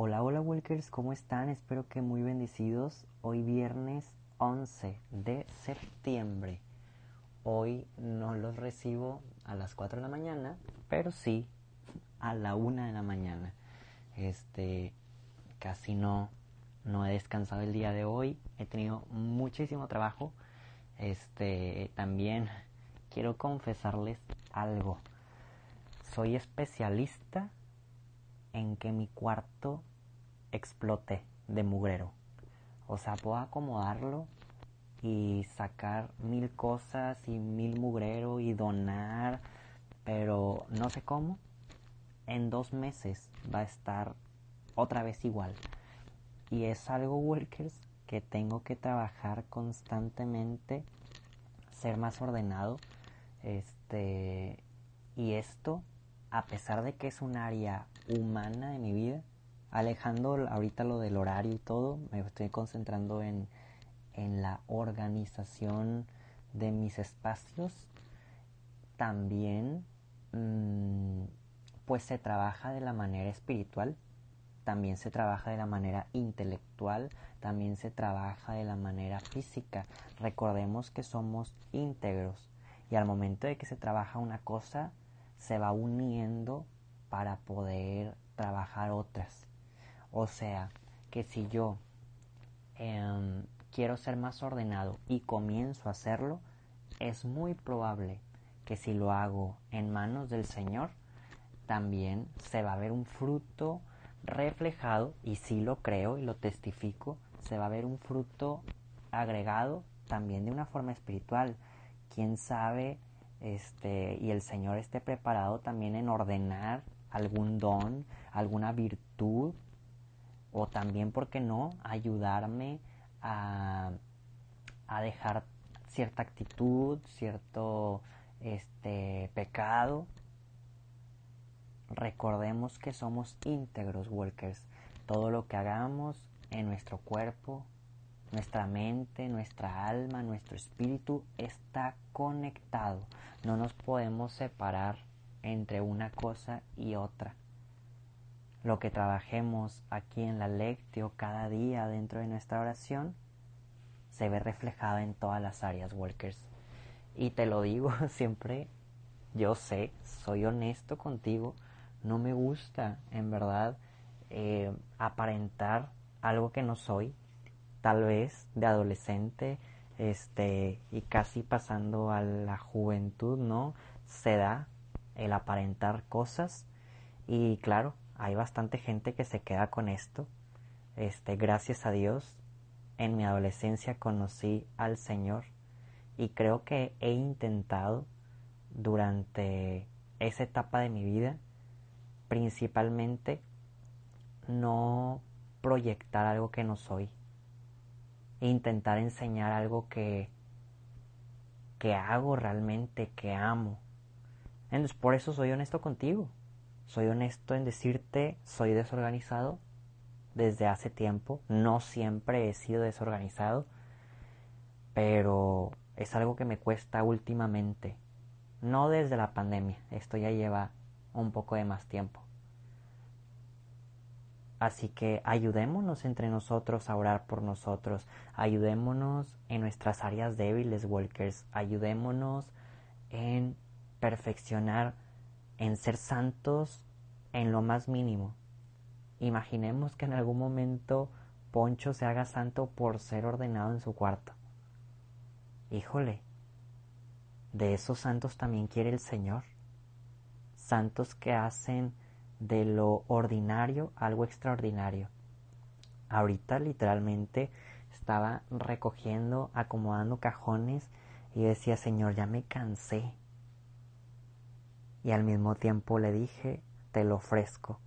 Hola, hola Walkers, ¿cómo están? Espero que muy bendecidos. Hoy viernes 11 de septiembre. Hoy no los recibo a las 4 de la mañana, pero sí a la 1 de la mañana. Este, casi no, no he descansado el día de hoy. He tenido muchísimo trabajo. Este, también quiero confesarles algo. Soy especialista en que mi cuarto explote de mugrero. O sea, puedo acomodarlo y sacar mil cosas y mil mugrero y donar, pero no sé cómo. En dos meses va a estar otra vez igual. Y es algo, workers, que tengo que trabajar constantemente, ser más ordenado. Este, y esto, a pesar de que es un área humana de mi vida, alejando ahorita lo del horario y todo, me estoy concentrando en, en la organización de mis espacios. También, mmm, pues se trabaja de la manera espiritual, también se trabaja de la manera intelectual, también se trabaja de la manera física. Recordemos que somos íntegros y al momento de que se trabaja una cosa, se va uniendo para poder trabajar otras. O sea, que si yo eh, quiero ser más ordenado y comienzo a hacerlo, es muy probable que si lo hago en manos del Señor, también se va a ver un fruto reflejado, y si lo creo y lo testifico, se va a ver un fruto agregado también de una forma espiritual. Quién sabe, este, y el Señor esté preparado también en ordenar algún don, alguna virtud o también, ¿por qué no?, ayudarme a, a dejar cierta actitud, cierto este, pecado. Recordemos que somos íntegros, walkers. Todo lo que hagamos en nuestro cuerpo, nuestra mente, nuestra alma, nuestro espíritu está conectado. No nos podemos separar entre una cosa y otra lo que trabajemos aquí en la lectio cada día dentro de nuestra oración se ve reflejado en todas las áreas, workers. Y te lo digo siempre, yo sé, soy honesto contigo, no me gusta en verdad eh, aparentar algo que no soy, tal vez de adolescente, este, y casi pasando a la juventud, ¿no? Se da el aparentar cosas y claro, hay bastante gente que se queda con esto. Este, gracias a Dios, en mi adolescencia conocí al Señor y creo que he intentado durante esa etapa de mi vida principalmente no proyectar algo que no soy e intentar enseñar algo que que hago realmente, que amo. Entonces, por eso soy honesto contigo. Soy honesto en decirte, soy desorganizado desde hace tiempo. No siempre he sido desorganizado, pero es algo que me cuesta últimamente. No desde la pandemia, esto ya lleva un poco de más tiempo. Así que ayudémonos entre nosotros a orar por nosotros, ayudémonos en nuestras áreas débiles, Walkers, ayudémonos en perfeccionar en ser santos en lo más mínimo. Imaginemos que en algún momento Poncho se haga santo por ser ordenado en su cuarto. Híjole, de esos santos también quiere el Señor. Santos que hacen de lo ordinario algo extraordinario. Ahorita literalmente estaba recogiendo, acomodando cajones y decía, Señor, ya me cansé y al mismo tiempo le dije, te lo ofrezco.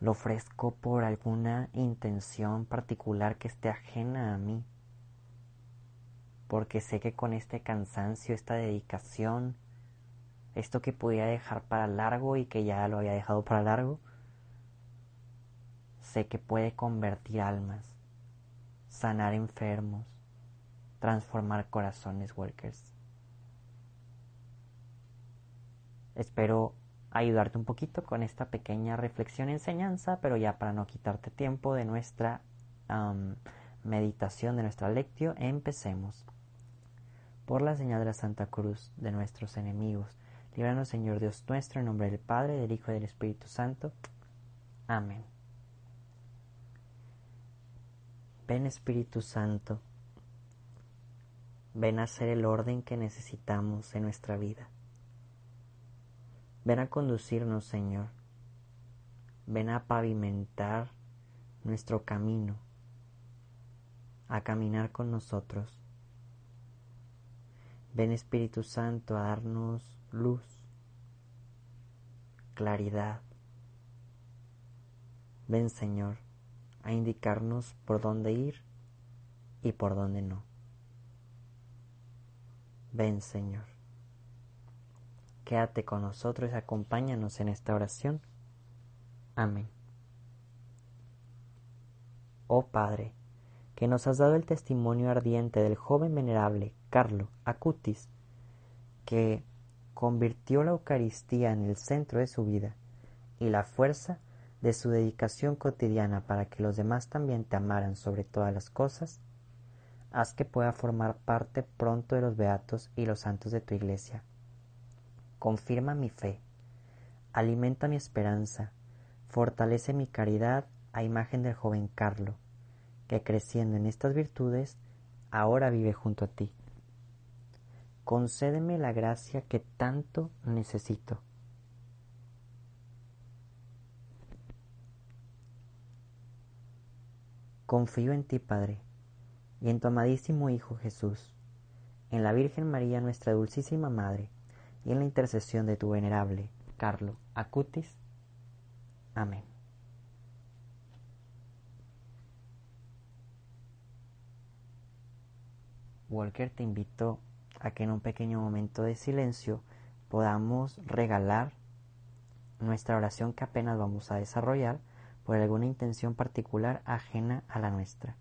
Lo ofrezco por alguna intención particular que esté ajena a mí, porque sé que con este cansancio, esta dedicación, esto que podía dejar para largo y que ya lo había dejado para largo, sé que puede convertir almas, sanar enfermos, transformar corazones, workers. Espero ayudarte un poquito con esta pequeña reflexión enseñanza, pero ya para no quitarte tiempo de nuestra meditación, de nuestra lectio, empecemos. Por la señal de la Santa Cruz de nuestros enemigos, líbranos Señor Dios nuestro, en nombre del Padre, del Hijo y del Espíritu Santo. Amén. Ven Espíritu Santo, ven a ser el orden que necesitamos en nuestra vida. Ven a conducirnos, Señor. Ven a pavimentar nuestro camino, a caminar con nosotros. Ven Espíritu Santo a darnos luz, claridad. Ven Señor a indicarnos por dónde ir y por dónde no. Ven Señor. Quédate con nosotros y acompáñanos en esta oración. Amén. Oh Padre, que nos has dado el testimonio ardiente del joven venerable Carlo Acutis, que convirtió la Eucaristía en el centro de su vida y la fuerza de su dedicación cotidiana para que los demás también te amaran sobre todas las cosas, haz que pueda formar parte pronto de los beatos y los santos de tu iglesia confirma mi fe, alimenta mi esperanza, fortalece mi caridad a imagen del joven Carlo, que creciendo en estas virtudes, ahora vive junto a ti. Concédeme la gracia que tanto necesito. Confío en ti, Padre, y en tu amadísimo Hijo Jesús, en la Virgen María, nuestra dulcísima Madre, y en la intercesión de tu venerable Carlo Acutis. Amén. Walker te invito a que en un pequeño momento de silencio podamos regalar nuestra oración que apenas vamos a desarrollar por alguna intención particular ajena a la nuestra.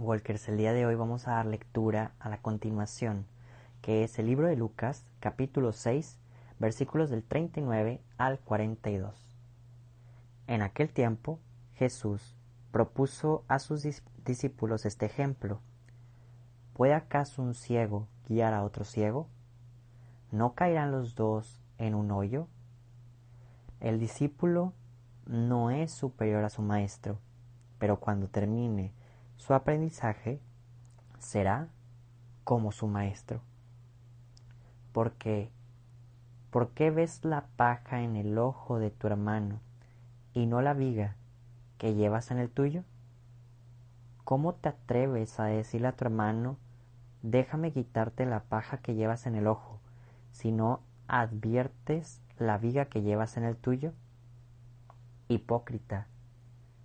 Walkers, el día de hoy vamos a dar lectura a la continuación, que es el libro de Lucas, capítulo 6, versículos del 39 al 42. En aquel tiempo, Jesús propuso a sus discípulos este ejemplo. ¿Puede acaso un ciego guiar a otro ciego? ¿No caerán los dos en un hoyo? El discípulo no es superior a su maestro, pero cuando termine su aprendizaje será como su maestro. Porque, ¿por qué ves la paja en el ojo de tu hermano y no la viga que llevas en el tuyo? ¿Cómo te atreves a decirle a tu hermano, déjame quitarte la paja que llevas en el ojo, si no adviertes la viga que llevas en el tuyo? Hipócrita,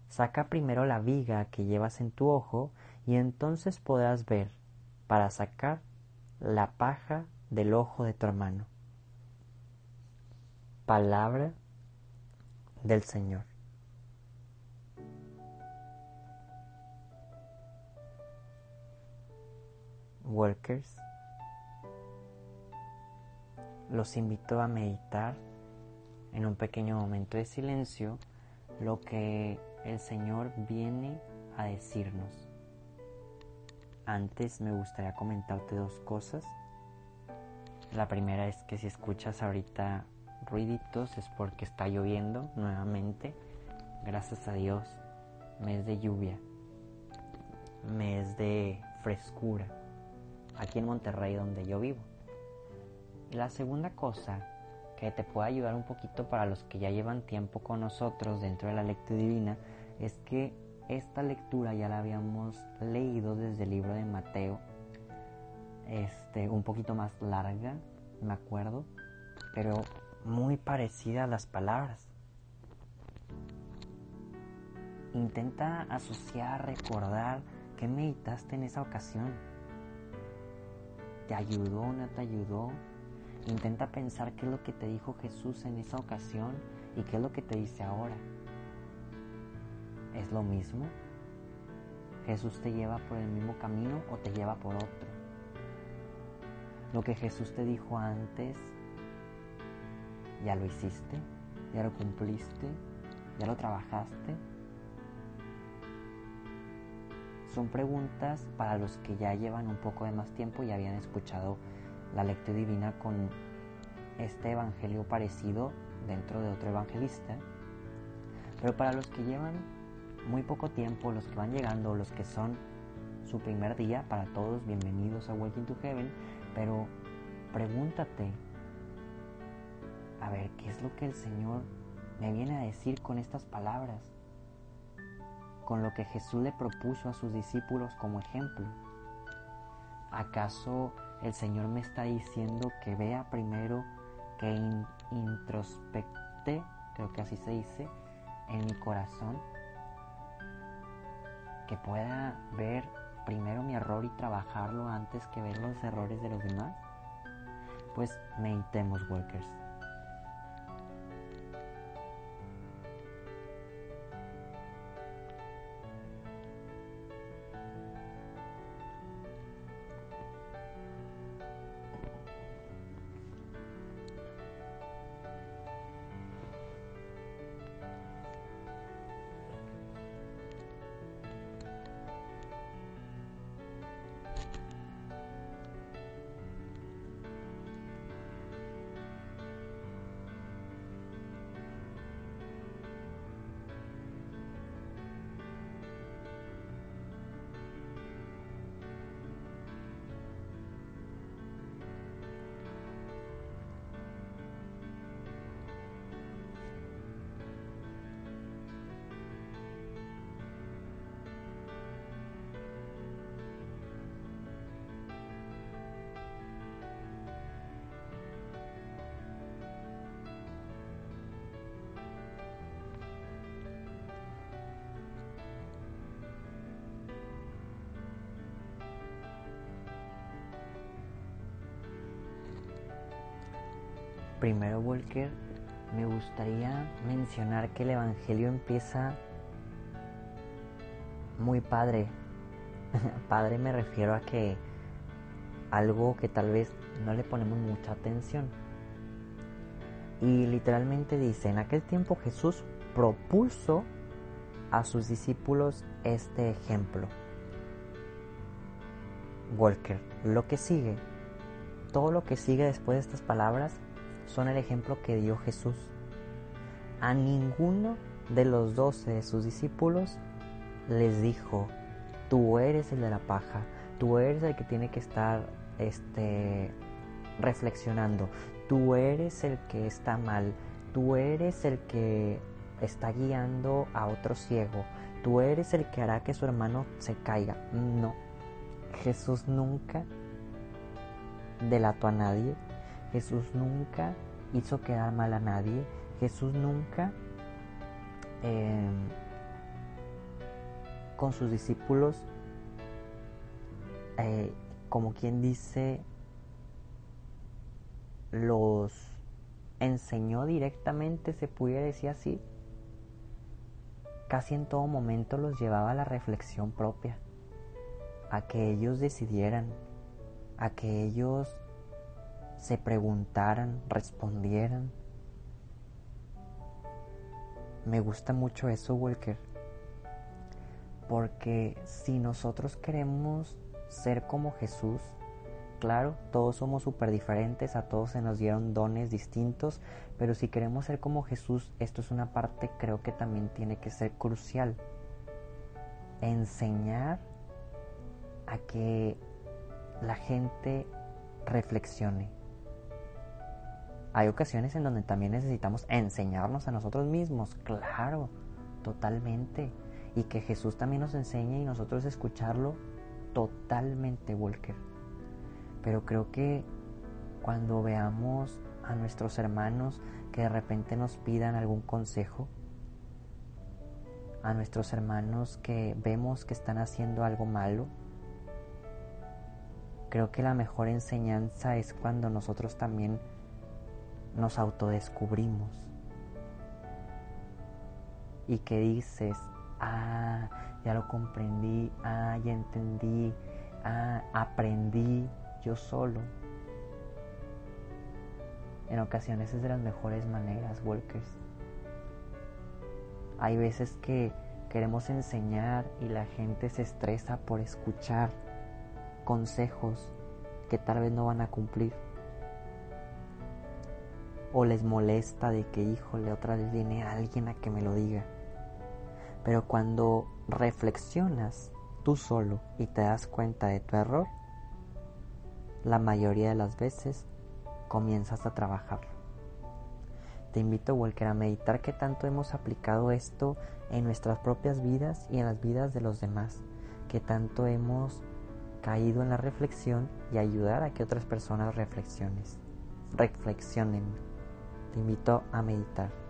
Saca primero la viga que llevas en tu ojo y entonces podrás ver para sacar la paja del ojo de tu hermano. Palabra del Señor. Workers, los invito a meditar en un pequeño momento de silencio lo que el Señor viene a decirnos. Antes me gustaría comentarte dos cosas. La primera es que si escuchas ahorita ruiditos es porque está lloviendo nuevamente. Gracias a Dios, mes de lluvia, mes de frescura, aquí en Monterrey donde yo vivo. Y la segunda cosa que te pueda ayudar un poquito para los que ya llevan tiempo con nosotros dentro de la lectura divina es que esta lectura ya la habíamos leído desde el libro de Mateo, este, un poquito más larga, me acuerdo, pero muy parecida a las palabras. Intenta asociar, recordar qué meditaste en esa ocasión. ¿Te ayudó no te ayudó? Intenta pensar qué es lo que te dijo Jesús en esa ocasión y qué es lo que te dice ahora. ¿Es lo mismo? ¿Jesús te lleva por el mismo camino o te lleva por otro? Lo que Jesús te dijo antes, ¿ya lo hiciste? ¿Ya lo cumpliste? ¿Ya lo trabajaste? Son preguntas para los que ya llevan un poco de más tiempo y habían escuchado la lectura divina con este evangelio parecido dentro de otro evangelista. Pero para los que llevan muy poco tiempo, los que van llegando, los que son su primer día, para todos, bienvenidos a Welcome to Heaven, pero pregúntate, a ver, ¿qué es lo que el Señor me viene a decir con estas palabras? Con lo que Jesús le propuso a sus discípulos como ejemplo. ¿Acaso el Señor me está diciendo que vea primero, que introspecte, creo que así se dice, en mi corazón? Que pueda ver primero mi error y trabajarlo antes que ver los errores de los demás? Pues meditemos, workers. Primero, Walker, me gustaría mencionar que el Evangelio empieza muy padre. padre me refiero a que algo que tal vez no le ponemos mucha atención. Y literalmente dice, en aquel tiempo Jesús propuso a sus discípulos este ejemplo. Walker, lo que sigue, todo lo que sigue después de estas palabras son el ejemplo que dio Jesús. A ninguno de los doce de sus discípulos les dijo, tú eres el de la paja, tú eres el que tiene que estar este, reflexionando, tú eres el que está mal, tú eres el que está guiando a otro ciego, tú eres el que hará que su hermano se caiga. No, Jesús nunca delató a nadie, Jesús nunca hizo quedar mal a nadie. Jesús nunca em, con sus discípulos, eh, como quien dice, los enseñó directamente, se pudiera decir así. Casi en todo momento los llevaba a la reflexión propia, a que ellos decidieran, a que ellos se preguntaran, respondieran. Me gusta mucho eso, Walker, porque si nosotros queremos ser como Jesús, claro, todos somos súper diferentes, a todos se nos dieron dones distintos, pero si queremos ser como Jesús, esto es una parte creo que también tiene que ser crucial. Enseñar a que la gente reflexione, Hay ocasiones en donde también necesitamos enseñarnos a nosotros mismos, claro, totalmente. Y que Jesús también nos enseñe y nosotros escucharlo totalmente, Walker. Pero creo que cuando veamos a nuestros hermanos que de repente nos pidan algún consejo, a nuestros hermanos que vemos que están haciendo algo malo, creo que la mejor enseñanza es cuando nosotros también nos autodescubrimos y que dices, ah, ya lo comprendí, ah, ya entendí, ah, aprendí yo solo. En ocasiones es de las mejores maneras, Walkers. Hay veces que queremos enseñar y la gente se estresa por escuchar consejos que tal vez no van a cumplir. O les molesta de que, híjole, otra vez viene alguien a que me lo diga. Pero cuando reflexionas tú solo y te das cuenta de tu error, la mayoría de las veces comienzas a trabajar. Te invito, Walker, a meditar qué tanto hemos aplicado esto en nuestras propias vidas y en las vidas de los demás, qué tanto hemos caído en la reflexión y ayudar a que otras personas reflexiones, reflexionen. Invito a meditar.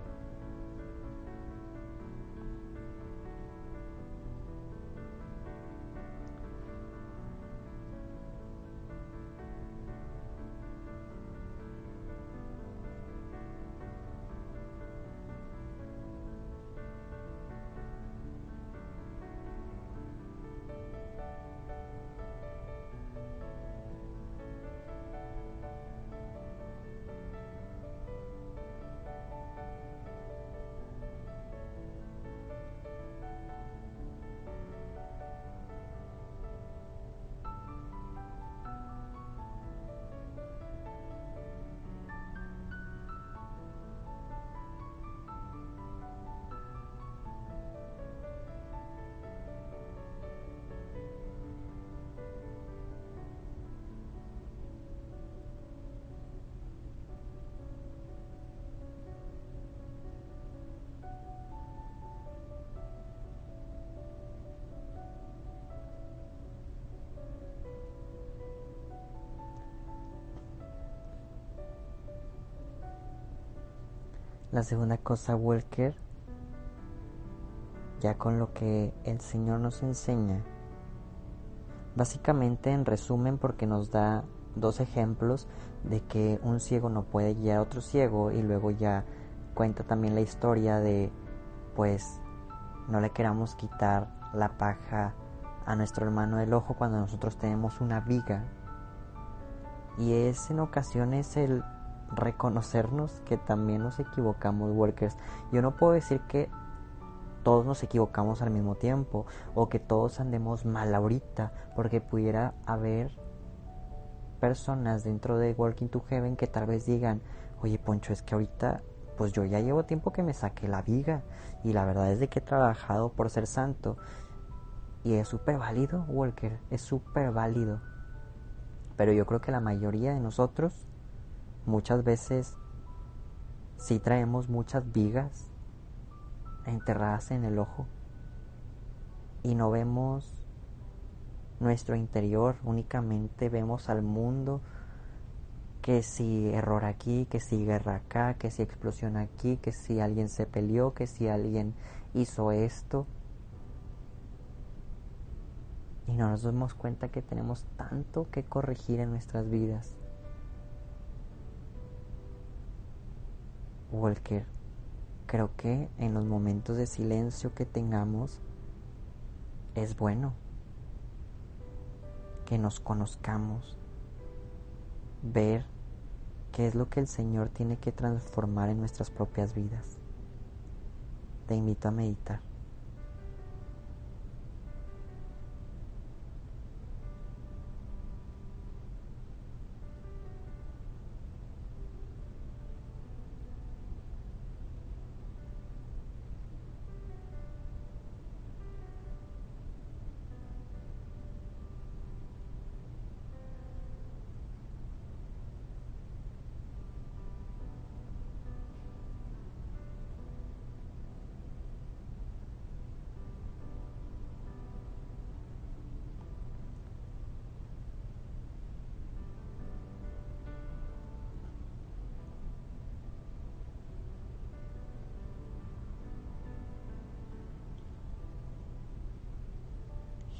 La segunda cosa, Walker, ya con lo que el Señor nos enseña, básicamente en resumen porque nos da dos ejemplos de que un ciego no puede guiar a otro ciego y luego ya cuenta también la historia de pues no le queramos quitar la paja a nuestro hermano del ojo cuando nosotros tenemos una viga. Y es en ocasiones el reconocernos que también nos equivocamos, workers. Yo no puedo decir que todos nos equivocamos al mismo tiempo o que todos andemos mal ahorita, porque pudiera haber personas dentro de Walking to Heaven que tal vez digan, oye Poncho, es que ahorita pues yo ya llevo tiempo que me saqué la viga y la verdad es de que he trabajado por ser santo y es súper válido, Walker, es súper válido. Pero yo creo que la mayoría de nosotros Muchas veces sí traemos muchas vigas enterradas en el ojo y no vemos nuestro interior, únicamente vemos al mundo que si error aquí, que si guerra acá, que si explosión aquí, que si alguien se peleó, que si alguien hizo esto. Y no nos damos cuenta que tenemos tanto que corregir en nuestras vidas. Walker, creo que en los momentos de silencio que tengamos es bueno que nos conozcamos, ver qué es lo que el Señor tiene que transformar en nuestras propias vidas. Te invito a meditar.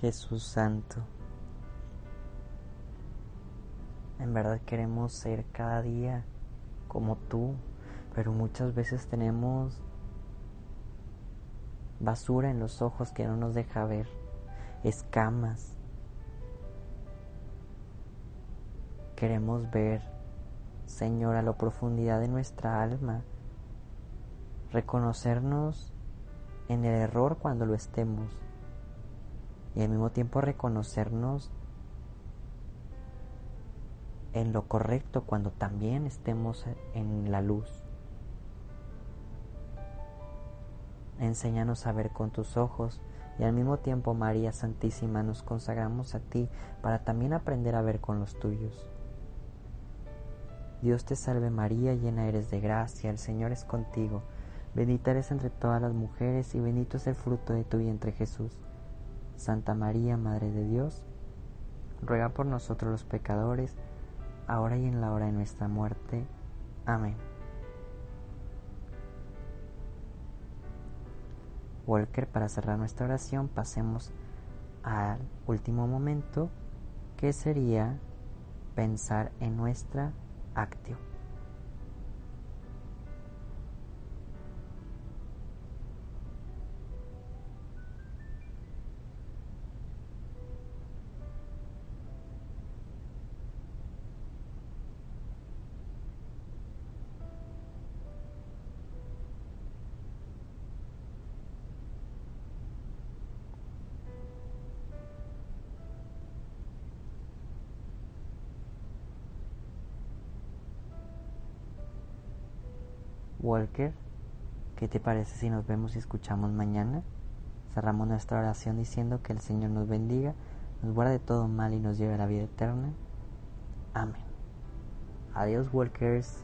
Jesús Santo. En verdad queremos ser cada día como tú, pero muchas veces tenemos basura en los ojos que no nos deja ver, escamas. Queremos ver, Señor, a la profundidad de nuestra alma, reconocernos en el error cuando lo estemos y al mismo tiempo reconocernos en lo correcto cuando también estemos en la luz. Enséñanos a ver con tus ojos y al mismo tiempo, María Santísima, nos consagramos a ti para también aprender a ver con los tuyos. Dios te salve María, llena eres de gracia, el Señor es contigo, bendita eres entre todas las mujeres y bendito es el fruto de tu vientre Jesús. Santa María, Madre de Dios, ruega por nosotros los pecadores, ahora y en la hora de nuestra muerte. Amén. Walker, para cerrar nuestra oración, pasemos al último momento, que sería pensar en nuestra actio. Walker, ¿qué te parece si nos vemos y escuchamos mañana? Cerramos nuestra oración diciendo que el Señor nos bendiga, nos guarde todo mal y nos lleve a la vida eterna. Amén. Adiós, Walkers.